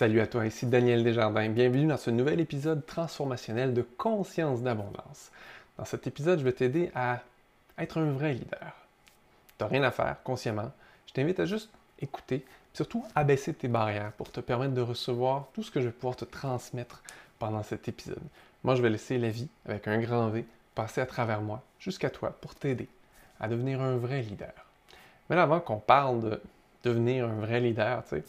Salut à toi, ici Daniel Desjardins. Bienvenue dans ce nouvel épisode transformationnel de Conscience d'abondance. Dans cet épisode, je vais t'aider à être un vrai leader. Tu n'as rien à faire consciemment. Je t'invite à juste écouter, surtout abaisser tes barrières pour te permettre de recevoir tout ce que je vais pouvoir te transmettre pendant cet épisode. Moi, je vais laisser la vie, avec un grand V, passer à travers moi jusqu'à toi pour t'aider à devenir un vrai leader. Mais avant qu'on parle de devenir un vrai leader, tu sais,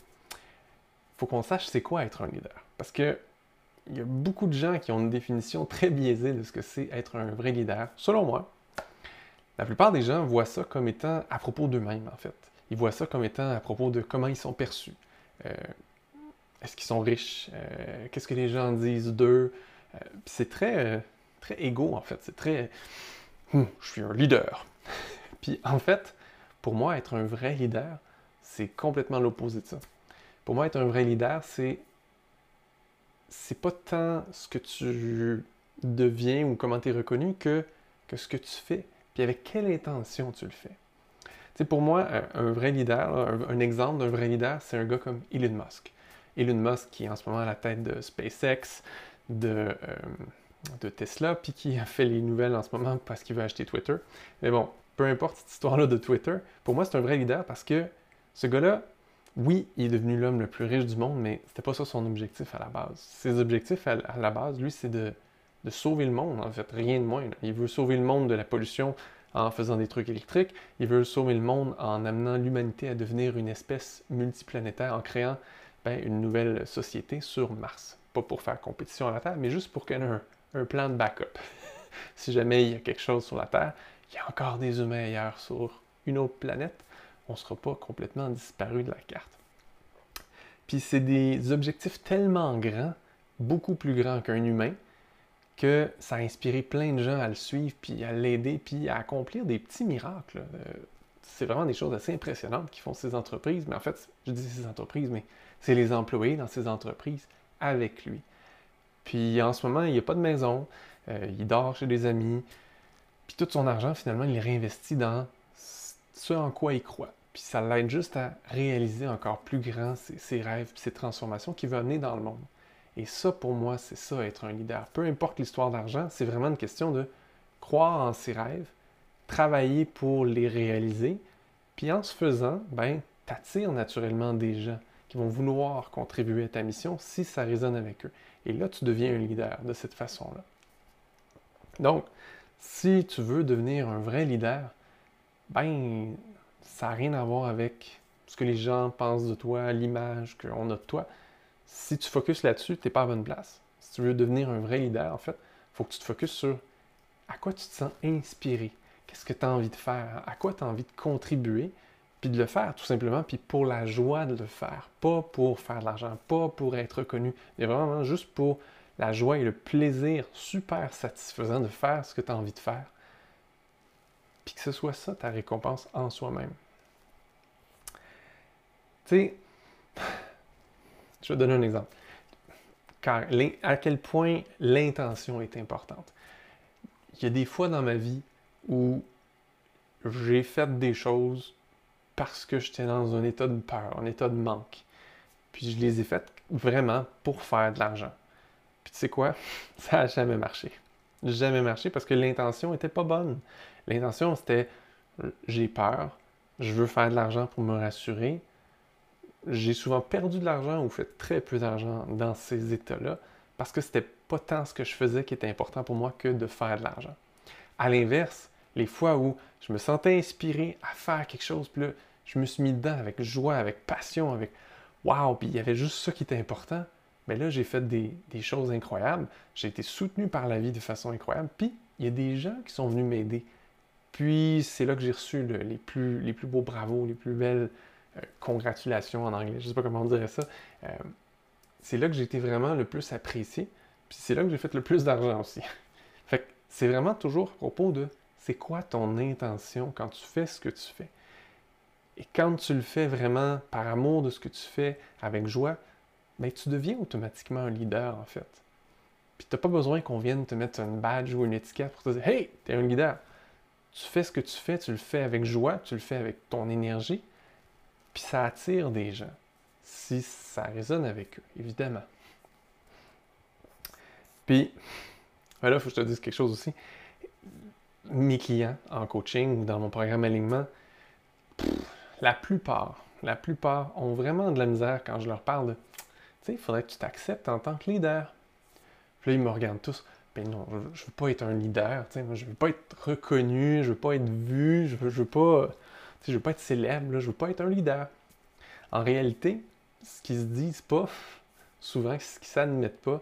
faut qu'on sache c'est quoi être un leader. Parce que il y a beaucoup de gens qui ont une définition très biaisée de ce que c'est être un vrai leader. Selon moi, la plupart des gens voient ça comme étant à propos d'eux-mêmes, en fait. Ils voient ça comme étant à propos de comment ils sont perçus. Euh, est-ce qu'ils sont riches? Euh, qu'est-ce que les gens disent d'eux? Euh, c'est très, très égo, en fait. C'est très... Hum, je suis un leader. Puis en fait, pour moi, être un vrai leader, c'est complètement l'opposé de ça. Pour moi, être un vrai leader, c'est c'est pas tant ce que tu deviens ou comment tu es reconnu que, que ce que tu fais, puis avec quelle intention tu le fais. sais, pour moi, un, vrai leader, un, exemple d'un vrai leader, c'est un gars comme Elon Musk. Elon Musk qui est en ce moment à la tête de SpaceX, de, euh, de Tesla, puis qui a fait les nouvelles en ce moment parce qu'il veut acheter Twitter. Mais bon, peu importe cette histoire-là de Twitter, pour moi, c'est un vrai leader parce que ce gars-là, oui, il est devenu l'homme le plus riche du monde, mais c'était pas ça son objectif à la base. Ses objectifs à, la base, lui, c'est de, sauver le monde, en fait, rien de moins. Il veut sauver le monde de la pollution en faisant des trucs électriques. Il veut sauver le monde en amenant l'humanité à devenir une espèce multiplanétaire, en créant ben, une nouvelle société sur Mars. Pas pour faire compétition à la Terre, mais juste pour qu'elle ait un, un plan de backup. si jamais il y a quelque chose sur la Terre, il y a encore des humains ailleurs sur une autre planète, on ne sera pas complètement disparu de la carte. Puis c'est des objectifs tellement grands, beaucoup plus grands qu'un humain, que ça a inspiré plein de gens à le suivre, puis à l'aider, puis à accomplir des petits miracles. Euh, c'est vraiment des choses assez impressionnantes qui font ces entreprises, mais en fait, je dis ces entreprises, mais c'est les employés dans ces entreprises avec lui. Puis en ce moment, il n'y a pas de maison, euh, il dort chez des amis, puis tout son argent, finalement, il réinvestit dans ce en quoi il croit. Puis ça l'aide juste à réaliser encore plus grand ses, rêves, puis ses transformations qu'il veut amener dans le monde. Et ça, pour moi, c'est ça, être un leader. Peu importe l'histoire d'argent, c'est vraiment une question de croire en ses rêves, travailler pour les réaliser, puis en ce faisant, ben, t'attires naturellement des gens qui vont vouloir contribuer à ta mission si ça résonne avec eux. Et là, tu deviens un leader de cette façon-là. Donc, si tu veux devenir un vrai leader, ben, ça n'a rien à voir avec ce que les gens pensent de toi, l'image qu'on a de toi. Si tu focuses là-dessus, tu n'es pas à bonne place. Si tu veux devenir un vrai leader, en fait, il faut que tu te focuses sur à quoi tu te sens inspiré, qu'est-ce que tu as envie de faire, à quoi tu as envie de contribuer, puis de le faire tout simplement, puis pour la joie de le faire, pas pour faire de l'argent, pas pour être reconnu, mais vraiment juste pour la joie et le plaisir super satisfaisant de faire ce que tu as envie de faire. Puis que ce soit ça ta récompense en soi-même. Sais, je vais donner un exemple. Car à quel point l'intention est importante. Il y a des fois dans ma vie où j'ai fait des choses parce que j'étais dans un état de peur, un état de manque. Puis je les ai faites vraiment pour faire de l'argent. Puis tu sais quoi? Ça n'a jamais marché. Jamais marché parce que l'intention n'était pas bonne. L'intention, c'était j'ai peur, je veux faire de l'argent pour me rassurer. J'ai souvent perdu de l'argent ou fait très peu d'argent dans ces états-là parce que c'était pas tant ce que je faisais qui était important pour moi que de faire de l'argent. À l'inverse, les fois où je me sentais inspiré à faire quelque chose, puis là, je me suis mis dedans avec joie, avec passion, avec wow, puis il y avait juste ça qui était important, mais là, j'ai fait des, choses incroyables. J'ai été soutenu par la vie de façon incroyable. Puis, il y a des gens qui sont venus m'aider. Puis, c'est là que j'ai reçu les, plus, les plus beaux bravos, les plus belles congratulations en anglais. Je sais pas comment on dirait ça. Euh, c'est là que j'ai été vraiment le plus apprécié. Puis, c'est là que j'ai fait le plus d'argent aussi. fait que c'est vraiment toujours à propos de c'est quoi ton intention quand tu fais ce que tu fais. Et quand tu le fais vraiment par amour de ce que tu fais, avec joie, ben, tu deviens automatiquement un leader, en fait. Puis tu n'as pas besoin qu'on vienne te mettre une badge ou une étiquette pour te dire Hey, tu es un leader. Tu fais ce que tu fais, tu le fais avec joie, tu le fais avec ton énergie, puis ça attire des gens. si ça résonne avec eux, évidemment. Puis, là, il faut que je te dise quelque chose aussi. Mes clients en coaching ou dans mon programme alignement, la plupart, la plupart ont vraiment de la misère quand je leur parle de, tu sais, il faudrait que tu t'acceptes en tant que leader. Puis là, ils me regardent tous. Ben non, je, ne veux pas être un leader, tu sais, je veux pas être reconnu, je veux pas être vu, je veux, veux pas, je veux pas être célèbre, je veux pas être un leader. En réalité, ce qu'ils se disent pas, souvent, ce qu'ils s'admettent pas,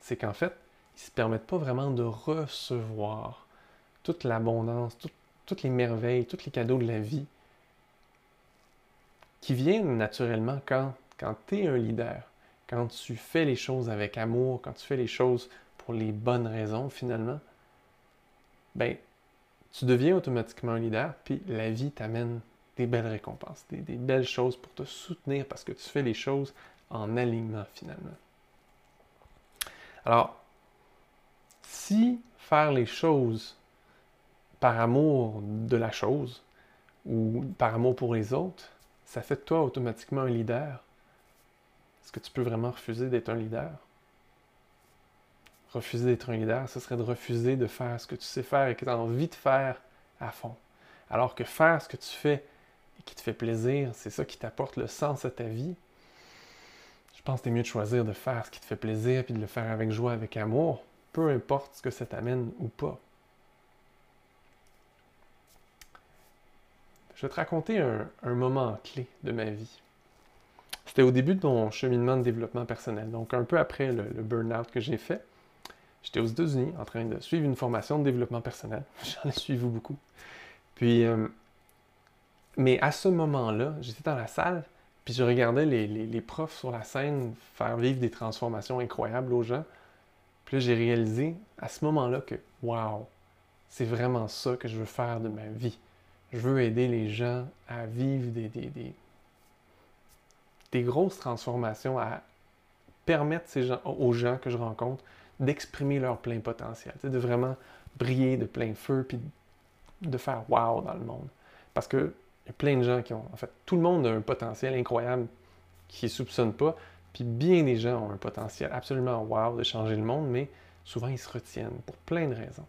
c'est qu'en fait, ils se permettent pas vraiment de recevoir toute l'abondance, toutes les merveilles, tous les cadeaux de la vie qui viennent naturellement quand, quand tu es un leader, quand tu fais les choses avec amour, quand tu fais les choses pour les bonnes raisons finalement, ben, tu deviens automatiquement un leader, puis la vie t'amène des belles récompenses, des, belles choses pour te soutenir parce que tu fais les choses en alignement finalement. Alors, si faire les choses par amour de la chose ou par amour pour les autres, ça fait de toi automatiquement un leader. Est-ce que tu peux vraiment refuser d'être un leader? Refuser d'être un leader, ce serait de refuser de faire ce que tu sais faire et que tu as envie de faire à fond. Alors que faire ce que tu fais et qui te fait plaisir, c'est ça qui t'apporte le sens à ta vie. Je pense que c'est mieux de choisir de faire ce qui te fait plaisir puis de le faire avec joie, avec amour, peu importe ce que ça t'amène ou pas. Je vais te raconter un, moment clé de ma vie. C'était au début de mon cheminement de développement personnel, donc un peu après le, burn-out que j'ai fait. J'étais aux États-Unis en train de suivre une formation de développement personnel. J'en ai suivi beaucoup. Puis, euh, mais à ce moment-là, j'étais dans la salle, puis je regardais les, les, profs sur la scène faire vivre des transformations incroyables aux gens. Puis là, j'ai réalisé à ce moment-là que, waouh, c'est vraiment ça que je veux faire de ma vie. Je veux aider les gens à vivre des, des, grosses transformations, à permettre ces gens, aux gens que je rencontre d'exprimer leur plein potentiel, de vraiment briller de plein feu, puis de faire wow dans le monde. Parce que y a plein de gens qui ont, en fait, tout le monde a un potentiel incroyable qui ne soupçonne pas, puis bien des gens ont un potentiel absolument wow de changer le monde, mais souvent ils se retiennent pour plein de raisons.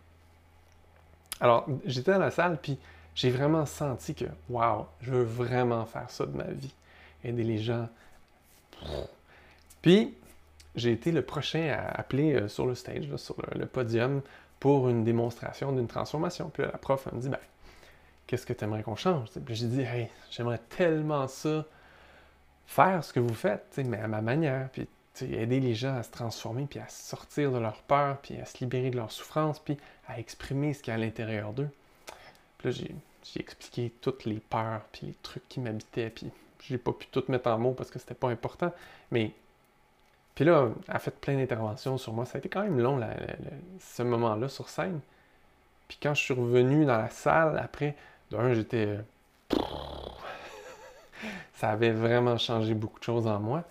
Alors, j'étais dans la salle, puis j'ai vraiment senti que, wow, je veux vraiment faire ça de ma vie. Aider les gens. Puis, j'ai été le prochain à appeler euh, sur le stage, sur le, podium, pour une démonstration d'une transformation. Puis là, la prof elle me dit, ben, qu'est-ce que tu aimerais qu'on change? Puis j'ai dit, hey, j'aimerais tellement ça, faire ce que vous faites, mais à ma manière. Puis aider les gens à se transformer, puis à sortir de leur peur, puis à se libérer de leur souffrance, puis à exprimer ce qu'il y a à l'intérieur d'eux. Puis là, j'ai j'ai expliqué toutes les peurs, puis les trucs qui m'habitaient, puis j'ai pas pu tout mettre en mots parce que c'était pas important. Mais, puis là, elle a fait plein d'interventions sur moi. Ça a été quand même long, ce moment-là sur scène. Puis quand je suis revenu dans la salle, après, d'un, j'étais. ça avait vraiment changé beaucoup de choses en moi.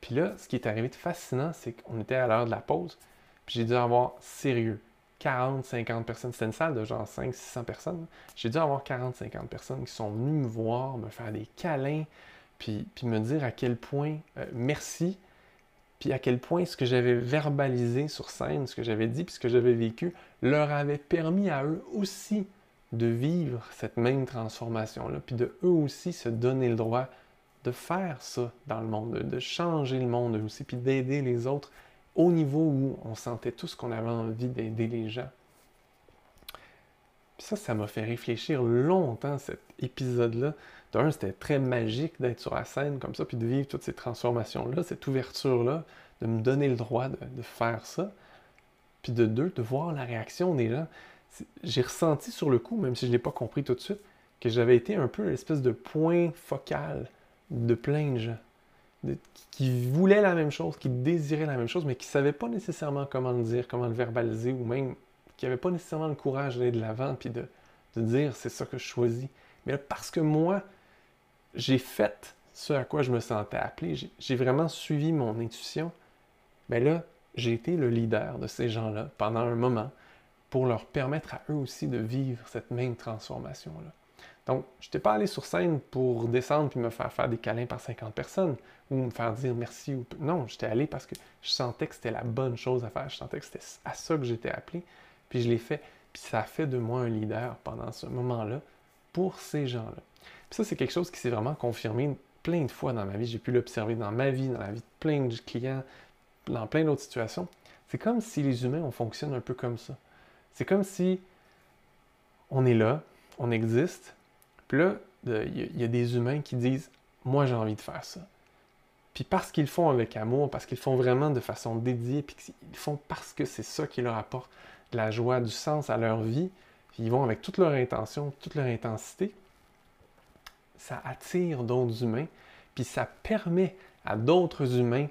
Puis là, ce qui est arrivé de fascinant, c'est qu'on était à l'heure de la pause. Puis j'ai dû avoir sérieux 40, 50 personnes. C'était une salle de genre 5, 600 personnes. J'ai dû avoir 40, 50 personnes qui sont venues me voir, me faire des câlins, puis, me dire à quel point euh, merci, puis à quel point ce que j'avais verbalisé sur scène, ce que j'avais dit, puis ce que j'avais vécu, leur avait permis à eux aussi de vivre cette même transformation-là, puis de eux aussi se donner le droit de faire ça dans le monde, de, changer le monde aussi, puis d'aider les autres au niveau où on sentait tous qu'on avait envie d'aider les gens. Puis ça, ça m'a fait réfléchir longtemps, cet épisode-là. D'un, c'était très magique d'être sur la scène comme ça, puis de vivre toutes ces transformations-là, cette ouverture-là, de me donner le droit de, faire ça. Puis de deux, de voir la réaction des gens. J'ai ressenti sur le coup, même si je ne l'ai pas compris tout de suite, que j'avais été un peu l'espèce de point focal de plein de gens qui voulaient la même chose, qui désiraient la même chose, mais qui ne savaient pas nécessairement comment le dire, comment le verbaliser, ou même qui n'avaient pas nécessairement le courage d'aller de l'avant, puis de, dire c'est ça que je choisis. Mais là, parce que moi, j'ai fait ce à quoi je me sentais appelé, j'ai vraiment suivi mon intuition, bien là, j'ai été le leader de ces gens-là pendant un moment pour leur permettre à eux aussi de vivre cette même transformation-là. Donc, je n'étais pas allé sur scène pour descendre puis me faire faire des câlins par 50 personnes ou me faire dire merci. Ou... Non, j'étais allé parce que je sentais que c'était la bonne chose à faire. Je sentais que c'était à ça que j'étais appelé. Puis je l'ai fait. Puis ça a fait de moi un leader pendant ce moment-là pour ces gens-là. Puis ça, c'est quelque chose qui s'est vraiment confirmé plein de fois dans ma vie. J'ai pu l'observer dans ma vie, dans la vie de plein de clients, dans plein d'autres situations. C'est comme si les humains, on fonctionne un peu comme ça. C'est comme si on est là, on existe, puis là, il y, a des humains qui disent Moi, j'ai envie de faire ça. Puis parce qu'ils font avec amour, parce qu'ils font vraiment de façon dédiée, puis qu'ils font parce que c'est ça qui leur apporte de la joie, du sens à leur vie, puis ils vont avec toute leur intention, toute leur intensité, ça attire d'autres humains, puis ça permet à d'autres humains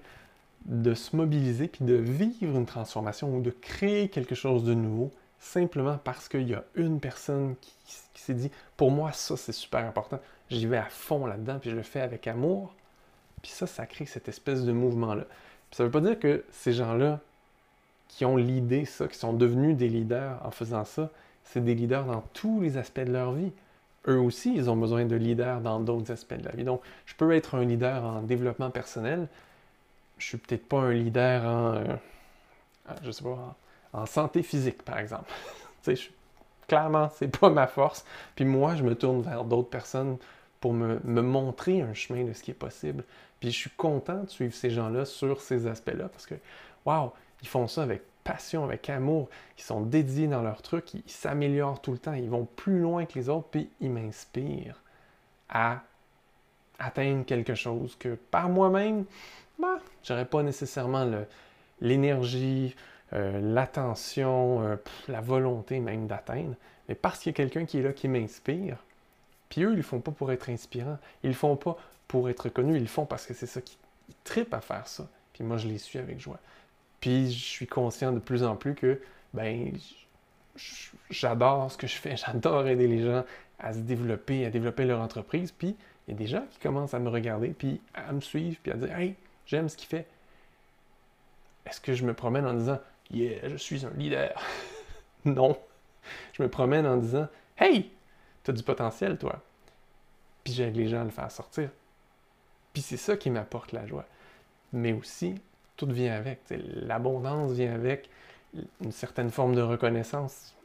de se mobiliser, puis de vivre une transformation ou de créer quelque chose de nouveau, simplement parce qu'il y a une personne qui, s'est dit, pour moi, ça, c'est super important. J'y vais à fond là-dedans, puis je le fais avec amour. Puis ça, ça crée cette espèce de mouvement-là. ça ne veut pas dire que ces gens-là qui ont l'idée ça, qui sont devenus des leaders en faisant ça, c'est des leaders dans tous les aspects de leur vie. Eux aussi, ils ont besoin de leaders dans d'autres aspects de la vie. Donc, je peux être un leader en développement personnel. Je suis peut-être pas un leader en, euh, je sais pas, en santé physique, par exemple. tu sais, clairement, c'est pas ma force. Puis moi, je me tourne vers d'autres personnes pour me, montrer un chemin de ce qui est possible. Puis je suis content de suivre ces gens-là sur ces aspects-là parce que, waouh, ils font ça avec passion, avec amour. Ils sont dédiés dans leur truc, ils s'améliorent tout le temps, ils vont plus loin que les autres, puis ils m'inspirent à atteindre quelque chose que par moi-même, bah, j'aurais pas nécessairement l'énergie, euh, l'attention, euh, la volonté même d'atteindre, mais parce qu'il y a quelqu'un qui est là qui m'inspire. Puis eux, ils le font pas pour être inspirants, ils le font pas pour être connus, ils le font parce que c'est ça qui tripe à faire ça. Puis moi, je les suis avec joie. Puis je suis conscient de plus en plus que, ben, j'adore ce que je fais, j'adore aider les gens à se développer, à développer leur entreprise. Puis il y a des gens qui commencent à me regarder, puis à me suivre, puis à dire, hey, j'aime ce qu'il fait. Est-ce que je me promène en disant, Yeah, je suis un leader. non. Je me promène en disant Hey, tu as du potentiel, toi. Puis j'aide les gens à le faire sortir. Puis c'est ça qui m'apporte la joie. Mais aussi, tout vient avec. L'abondance vient avec une certaine forme de reconnaissance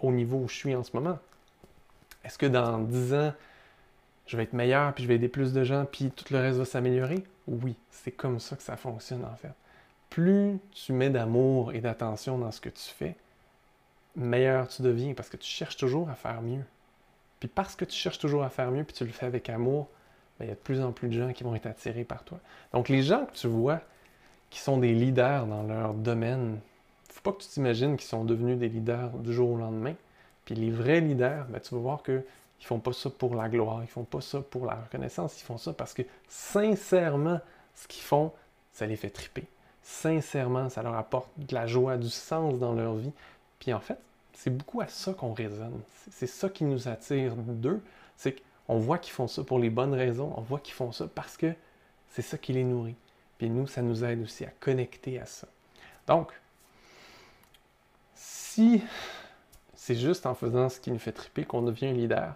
au niveau où je suis en ce moment. Est-ce que dans 10 ans, je vais être meilleur, puis je vais aider plus de gens, puis tout le reste va s'améliorer? Oui, c'est comme ça que ça fonctionne en fait plus tu mets d'amour et d'attention dans ce que tu fais, meilleur tu deviens parce que tu cherches toujours à faire mieux. Puis parce que tu cherches toujours à faire mieux, puis tu le fais avec amour, ben, il y a de plus en plus de gens qui vont être attirés par toi. Donc les gens que tu vois qui sont des leaders dans leur domaine, faut pas que tu t'imagines qu'ils sont devenus des leaders du jour au lendemain. Puis les vrais leaders, ben, tu vas voir qu'ils ne font pas ça pour la gloire, ils ne font pas ça pour la reconnaissance, ils font ça parce que sincèrement, ce qu'ils font, ça les fait triper sincèrement, ça leur apporte de la joie, du sens dans leur vie. Puis en fait, c'est beaucoup à ça qu'on raisonne. C'est ça qui nous attire d'eux. C'est qu'on voit qu'ils font ça pour les bonnes raisons. On voit qu'ils font ça parce que c'est ça qui les nourrit. Puis nous, ça nous aide aussi à connecter à ça. Donc, si c'est juste en faisant ce qui nous fait triper qu'on devient un leader,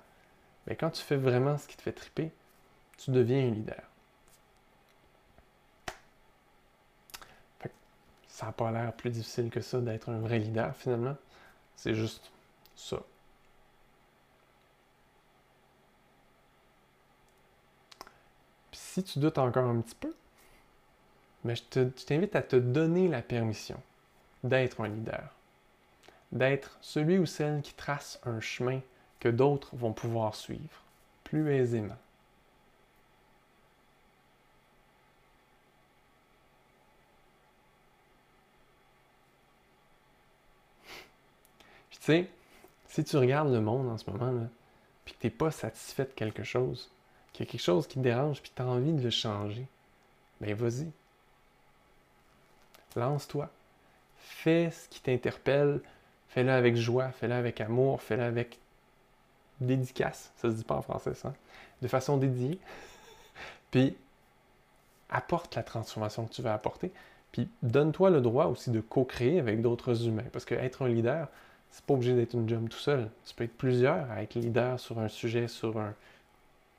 mais quand tu fais vraiment ce qui te fait triper, tu deviens un leader. ça n'a pas l'air plus difficile que ça d'être un vrai leader finalement. C'est juste ça. Puis si tu doutes encore un petit peu, mais je t'invite à te donner la permission d'être un leader, d'être celui ou celle qui trace un chemin que d'autres vont pouvoir suivre plus aisément. Tu sais, si tu regardes le monde en ce moment, là, puis que tu n'es pas satisfait de quelque chose, qu'il y a quelque chose qui te dérange, puis tu as envie de le changer, ben vas-y. Lance-toi. Fais ce qui t'interpelle. Fais-le avec joie, fais-le avec amour, fais-le avec dédicace. Ça se dit pas en français, ça. De façon dédiée. puis apporte la transformation que tu veux apporter. Puis donne-toi le droit aussi de co-créer avec d'autres humains. Parce qu'être un leader, C'est pas obligé d'être une job tout seul. Tu peux être plusieurs à être leader sur un sujet, sur un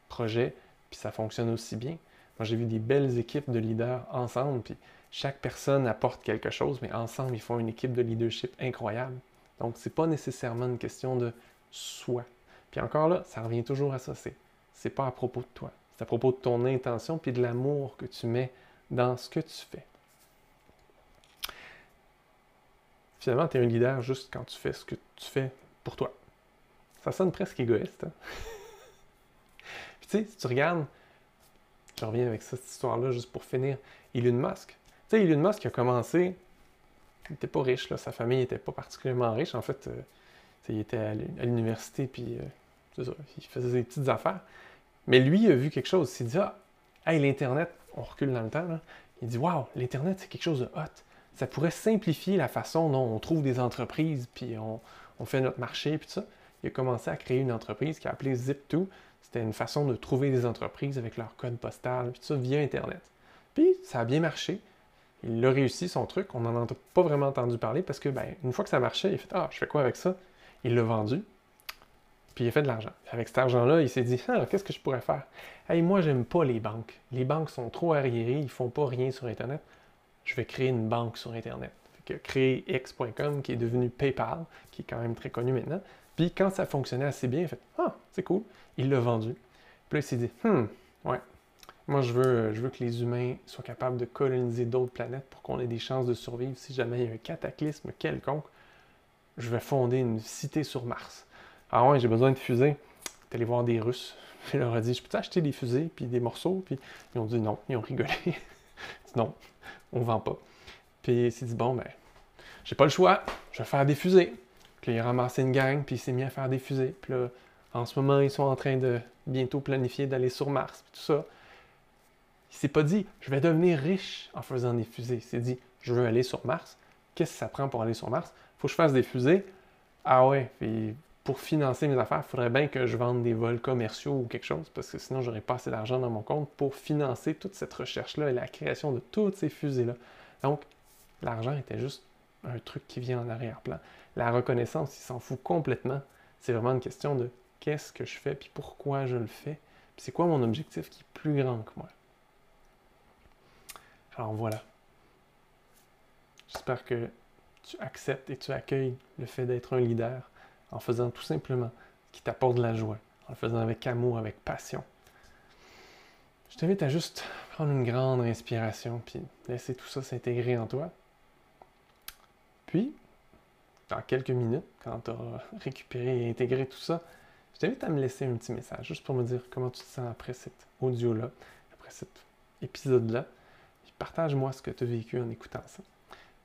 projet, puis ça fonctionne aussi bien. Moi, j'ai vu des belles équipes de leaders ensemble, puis chaque personne apporte quelque chose, mais ensemble, ils font une équipe de leadership incroyable. Donc, c'est pas nécessairement une question de soi. Puis encore là, ça revient toujours à ça. C'est, c'est pas à propos de toi. C'est à propos de ton intention puis de l'amour que tu mets dans ce que tu fais. Finalement, tu es un leader juste quand tu fais ce que tu fais pour toi. Ça sonne presque égoïste. Hein? puis tu sais, si tu regardes, je reviens avec cette histoire-là juste pour finir, Elon Musk. Sais, Elon Musk a commencé, il n'était pas riche, sa famille n'était pas particulièrement riche. En fait, euh, il était à l'université, puis euh, il faisait des petites affaires. Mais lui, il a vu quelque chose. Il s'est dit, ah, hey, l'Internet, on recule dans le temps, il dit, waouh, l'Internet, c'est quelque chose de hot. Ça pourrait simplifier la façon dont on trouve des entreprises, puis on, fait notre marché, puis tout ça. Il a commencé à créer une entreprise qui a appelé Zip2. C'était une façon de trouver des entreprises avec leur code postal, puis tout ça, via Internet. Puis, ça a bien marché. Il a réussi son truc. On n'en a pas vraiment entendu parler parce que, ben, une fois que ça marchait, il a fait Ah, je fais quoi avec ça? Il l'a vendu. Puis il a fait de l'argent. Avec cet argent-là, il s'est dit Ah, qu'est-ce que je pourrais faire? Hey, moi, j'aime pas les banques. Les banques sont trop arriérées, ils font pas rien sur Internet. Je vais créer une banque sur Internet. Que créer X.com, qui est devenu PayPal, qui est quand même très connu maintenant. Puis quand ça fonctionnait assez bien, il a fait Ah, c'est cool. Il l'a vendu. Puis là, il s'est dit Hum, ouais, moi, je veux, je veux que les humains soient capables de coloniser d'autres planètes pour qu'on ait des chances de survivre si jamais il y a un cataclysme quelconque. Je vais fonder une cité sur Mars. Ah ouais, j'ai besoin de fusées. T'es allé voir des Russes. Il leur a dit, je peux acheter des fusées puis des morceaux? Puis ils ont dit non, ils ont rigolé. dit, non, on vend pas. Puis il s'est dit, bon, ben, j'ai pas le choix, je vais faire des fusées. Puis il a ramassé une gang, puis il s'est mis à faire des fusées. Puis là, en ce moment, ils sont en train de bientôt planifier d'aller sur Mars, tout ça. Il s'est pas dit, je vais devenir riche en faisant des fusées. Il s'est dit, je veux aller sur Mars. Qu'est-ce que ça prend pour aller sur Mars? Faut que je fasse des fusées. Ah ouais, puis pour financer mes affaires, il faudrait bien que je vende des vols commerciaux ou quelque chose, parce que sinon, j'aurais pas assez d'argent dans mon compte pour financer toute cette recherche-là et la création de toutes ces fusées-là. Donc, l'argent était juste un truc qui vient en arrière-plan. La reconnaissance, il s'en fout complètement. C'est vraiment une question de qu'est-ce que je fais, puis pourquoi je le fais, puis c'est quoi mon objectif qui est plus grand que moi? Alors voilà. J'espère que tu acceptes et tu accueilles le fait d'être un leader en faisant tout simplement ce qui t'apporte de la joie, en le faisant avec amour, avec passion. Je t'invite à juste prendre une grande inspiration puis laisser tout ça s'intégrer en toi. Puis, dans quelques minutes, quand tu auras récupéré et intégré tout ça, je t'invite à me laisser un petit message, juste pour me dire comment tu te sens après cet audio-là, après cet épisode-là partage-moi ce que tu as vécu en écoutant ça.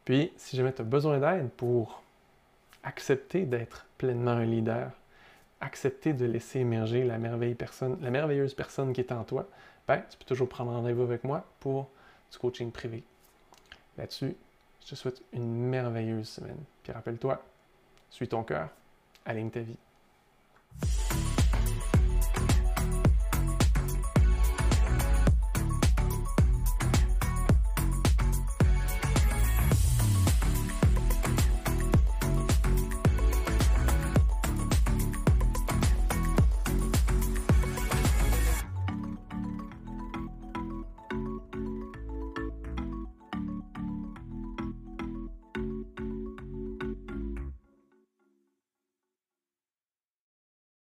Puis, si jamais tu as besoin d'aide pour accepter d'être pleinement un leader, accepter de laisser émerger la, la merveilleuse personne qui est en toi, ben, tu peux toujours prendre rendez-vous avec moi pour du coaching privé. Là-dessus, je te souhaite une merveilleuse semaine. Puis rappelle-toi, suis ton cœur, aligne ta vie.